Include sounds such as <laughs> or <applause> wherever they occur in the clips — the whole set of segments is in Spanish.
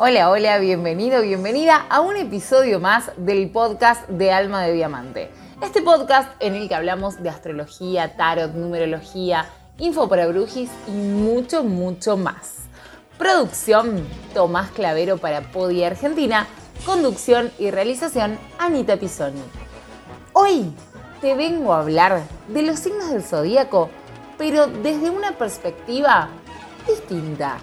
Hola, hola, bienvenido, bienvenida a un episodio más del podcast de Alma de Diamante. Este podcast en el que hablamos de astrología, tarot, numerología, info para brujis y mucho, mucho más. Producción Tomás Clavero para Podi Argentina, conducción y realización Anita Pisoni. Hoy te vengo a hablar de los signos del zodíaco, pero desde una perspectiva distinta.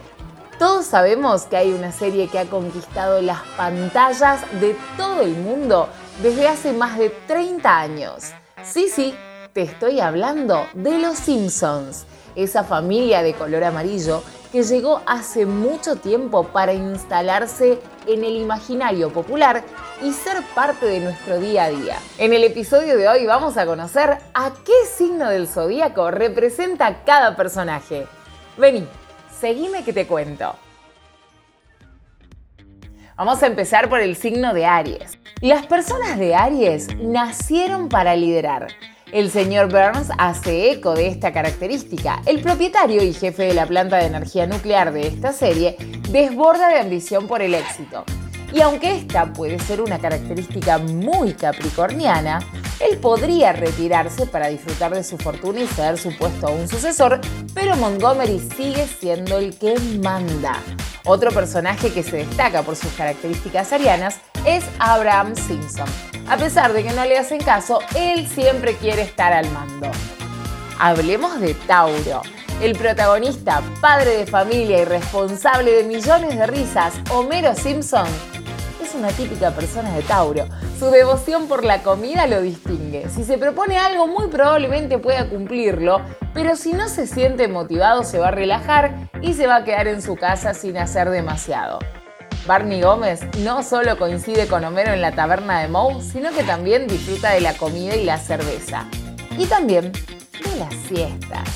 Todos sabemos que hay una serie que ha conquistado las pantallas de todo el mundo desde hace más de 30 años. Sí, sí, te estoy hablando de los Simpsons, esa familia de color amarillo que llegó hace mucho tiempo para instalarse en el imaginario popular y ser parte de nuestro día a día. En el episodio de hoy vamos a conocer a qué signo del zodíaco representa cada personaje. Vení, Seguime que te cuento. Vamos a empezar por el signo de Aries. Las personas de Aries nacieron para liderar. El señor Burns hace eco de esta característica. El propietario y jefe de la planta de energía nuclear de esta serie desborda de ambición por el éxito. Y aunque esta puede ser una característica muy capricorniana, él podría retirarse para disfrutar de su fortuna y ceder su puesto a un sucesor, pero Montgomery sigue siendo el que manda. Otro personaje que se destaca por sus características arianas es Abraham Simpson. A pesar de que no le hacen caso, él siempre quiere estar al mando. Hablemos de Tauro. El protagonista, padre de familia y responsable de millones de risas, Homero Simpson, es una típica persona de Tauro. Su devoción por la comida lo distingue. Si se propone algo, muy probablemente pueda cumplirlo, pero si no se siente motivado, se va a relajar y se va a quedar en su casa sin hacer demasiado. Barney Gómez no solo coincide con Homero en la taberna de Moe, sino que también disfruta de la comida y la cerveza. Y también de las siestas.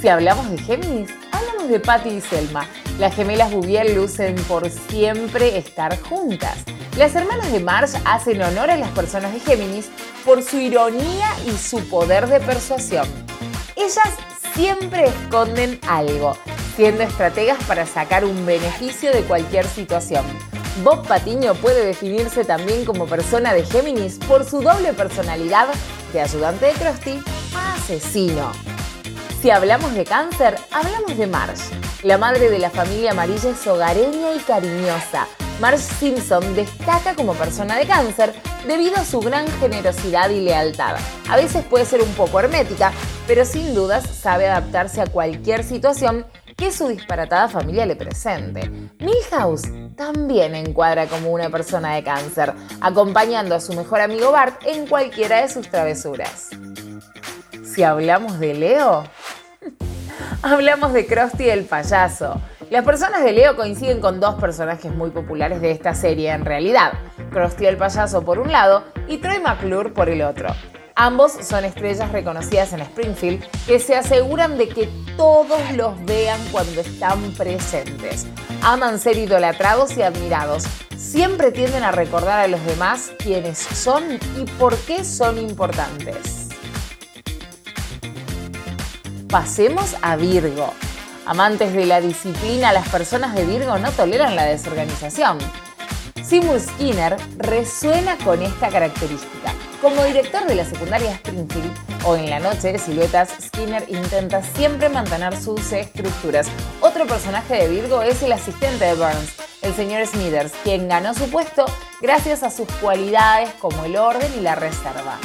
Si hablamos de Géminis, hablamos de Patty y Selma. Las gemelas Bouvier lucen por siempre estar juntas. Las hermanas de Marge hacen honor a las personas de Géminis por su ironía y su poder de persuasión. Ellas siempre esconden algo, siendo estrategas para sacar un beneficio de cualquier situación. Bob Patiño puede definirse también como persona de Géminis por su doble personalidad de ayudante de Krusty a asesino. Si hablamos de cáncer, hablamos de Marge. La madre de la familia amarilla es hogareña y cariñosa. Marge Simpson destaca como persona de cáncer debido a su gran generosidad y lealtad. A veces puede ser un poco hermética, pero sin dudas sabe adaptarse a cualquier situación que su disparatada familia le presente. Milhouse también encuadra como una persona de cáncer, acompañando a su mejor amigo Bart en cualquiera de sus travesuras. Si hablamos de Leo, <laughs> hablamos de Krusty el payaso. Las personas de Leo coinciden con dos personajes muy populares de esta serie en realidad, Krusty el payaso por un lado y Troy McClure por el otro. Ambos son estrellas reconocidas en Springfield que se aseguran de que todos los vean cuando están presentes. Aman ser idolatrados y admirados. Siempre tienden a recordar a los demás quiénes son y por qué son importantes. Pasemos a Virgo. Amantes de la disciplina, las personas de Virgo no toleran la desorganización. Seymour Skinner resuena con esta característica. Como director de la secundaria Springfield o en la noche de siluetas, Skinner intenta siempre mantener sus estructuras. Otro personaje de Virgo es el asistente de Burns, el señor Smithers, quien ganó su puesto gracias a sus cualidades como el orden y la reserva.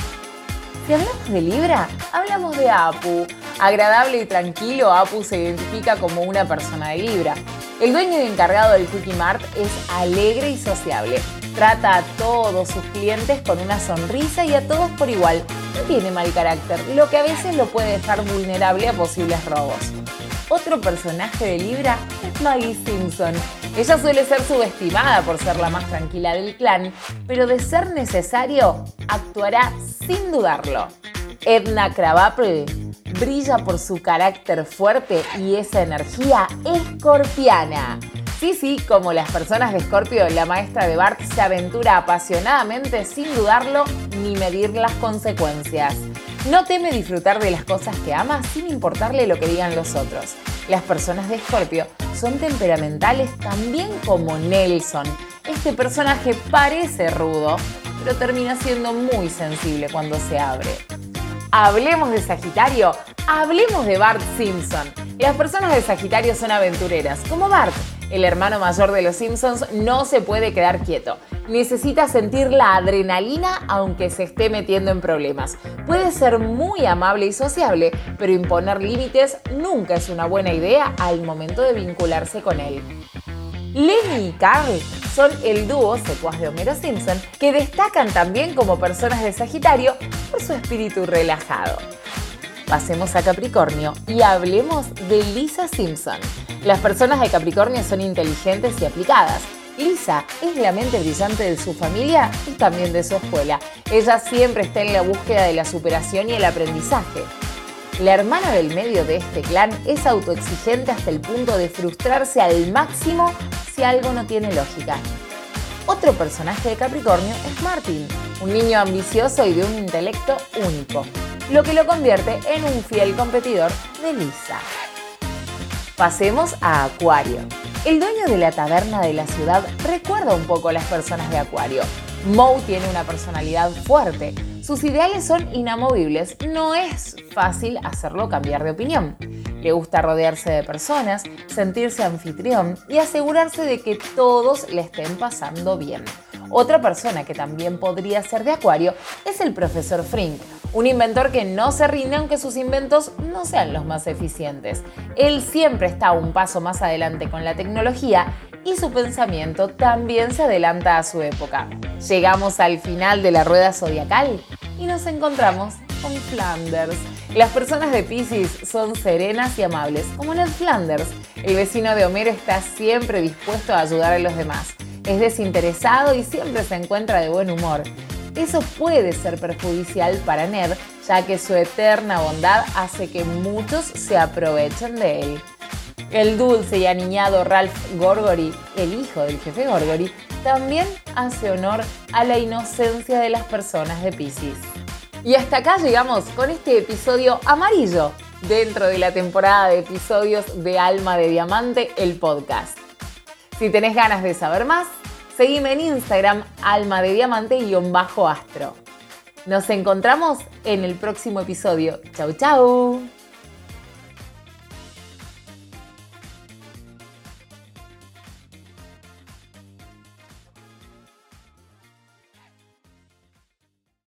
Si hablamos de Libra, hablamos de Apu. Agradable y tranquilo, Apu se identifica como una persona de Libra. El dueño y encargado del Cookie Mart es alegre y sociable. Trata a todos sus clientes con una sonrisa y a todos por igual. No tiene mal carácter, lo que a veces lo puede dejar vulnerable a posibles robos. Otro personaje de Libra es Maggie Simpson. Ella suele ser subestimada por ser la más tranquila del clan, pero de ser necesario, actuará sin dudarlo. Edna Krabappel brilla por su carácter fuerte y esa energía escorpiana. Sí, sí, como las personas de Escorpio, la maestra de Bart se aventura apasionadamente sin dudarlo ni medir las consecuencias. No teme disfrutar de las cosas que ama sin importarle lo que digan los otros. Las personas de Escorpio son temperamentales también como Nelson. Este personaje parece rudo, pero termina siendo muy sensible cuando se abre. Hablemos de Sagitario, hablemos de Bart Simpson. Las personas de Sagitario son aventureras, como Bart. El hermano mayor de los Simpsons no se puede quedar quieto. Necesita sentir la adrenalina aunque se esté metiendo en problemas. Puede ser muy amable y sociable, pero imponer límites nunca es una buena idea al momento de vincularse con él. Lenny y Carl son el dúo secuaz de Homero Simpson que destacan también como personas de Sagitario por su espíritu relajado. Pasemos a Capricornio y hablemos de Lisa Simpson. Las personas de Capricornio son inteligentes y aplicadas. Lisa es la mente brillante de su familia y también de su escuela. Ella siempre está en la búsqueda de la superación y el aprendizaje. La hermana del medio de este clan es autoexigente hasta el punto de frustrarse al máximo si algo no tiene lógica. Otro personaje de Capricornio es Martin, un niño ambicioso y de un intelecto único, lo que lo convierte en un fiel competidor de Lisa. Pasemos a Acuario. El dueño de la taberna de la ciudad recuerda un poco a las personas de Acuario. Moe tiene una personalidad fuerte, sus ideales son inamovibles, no es fácil hacerlo cambiar de opinión. Le gusta rodearse de personas, sentirse anfitrión y asegurarse de que todos le estén pasando bien. Otra persona que también podría ser de Acuario es el profesor Frink, un inventor que no se rinde aunque sus inventos no sean los más eficientes. Él siempre está un paso más adelante con la tecnología y su pensamiento también se adelanta a su época. Llegamos al final de la rueda zodiacal y nos encontramos con Flanders. Las personas de Pisces son serenas y amables, como Ned Flanders. El vecino de Homero está siempre dispuesto a ayudar a los demás. Es desinteresado y siempre se encuentra de buen humor. Eso puede ser perjudicial para Ned, ya que su eterna bondad hace que muchos se aprovechen de él. El dulce y aniñado Ralph Gorgory, el hijo del jefe Gorgory, también hace honor a la inocencia de las personas de Pisces. Y hasta acá llegamos con este episodio amarillo dentro de la temporada de episodios de Alma de Diamante, el podcast. Si tenés ganas de saber más, Seguime en Instagram, alma de diamante-astro. Nos encontramos en el próximo episodio. Chau, chau.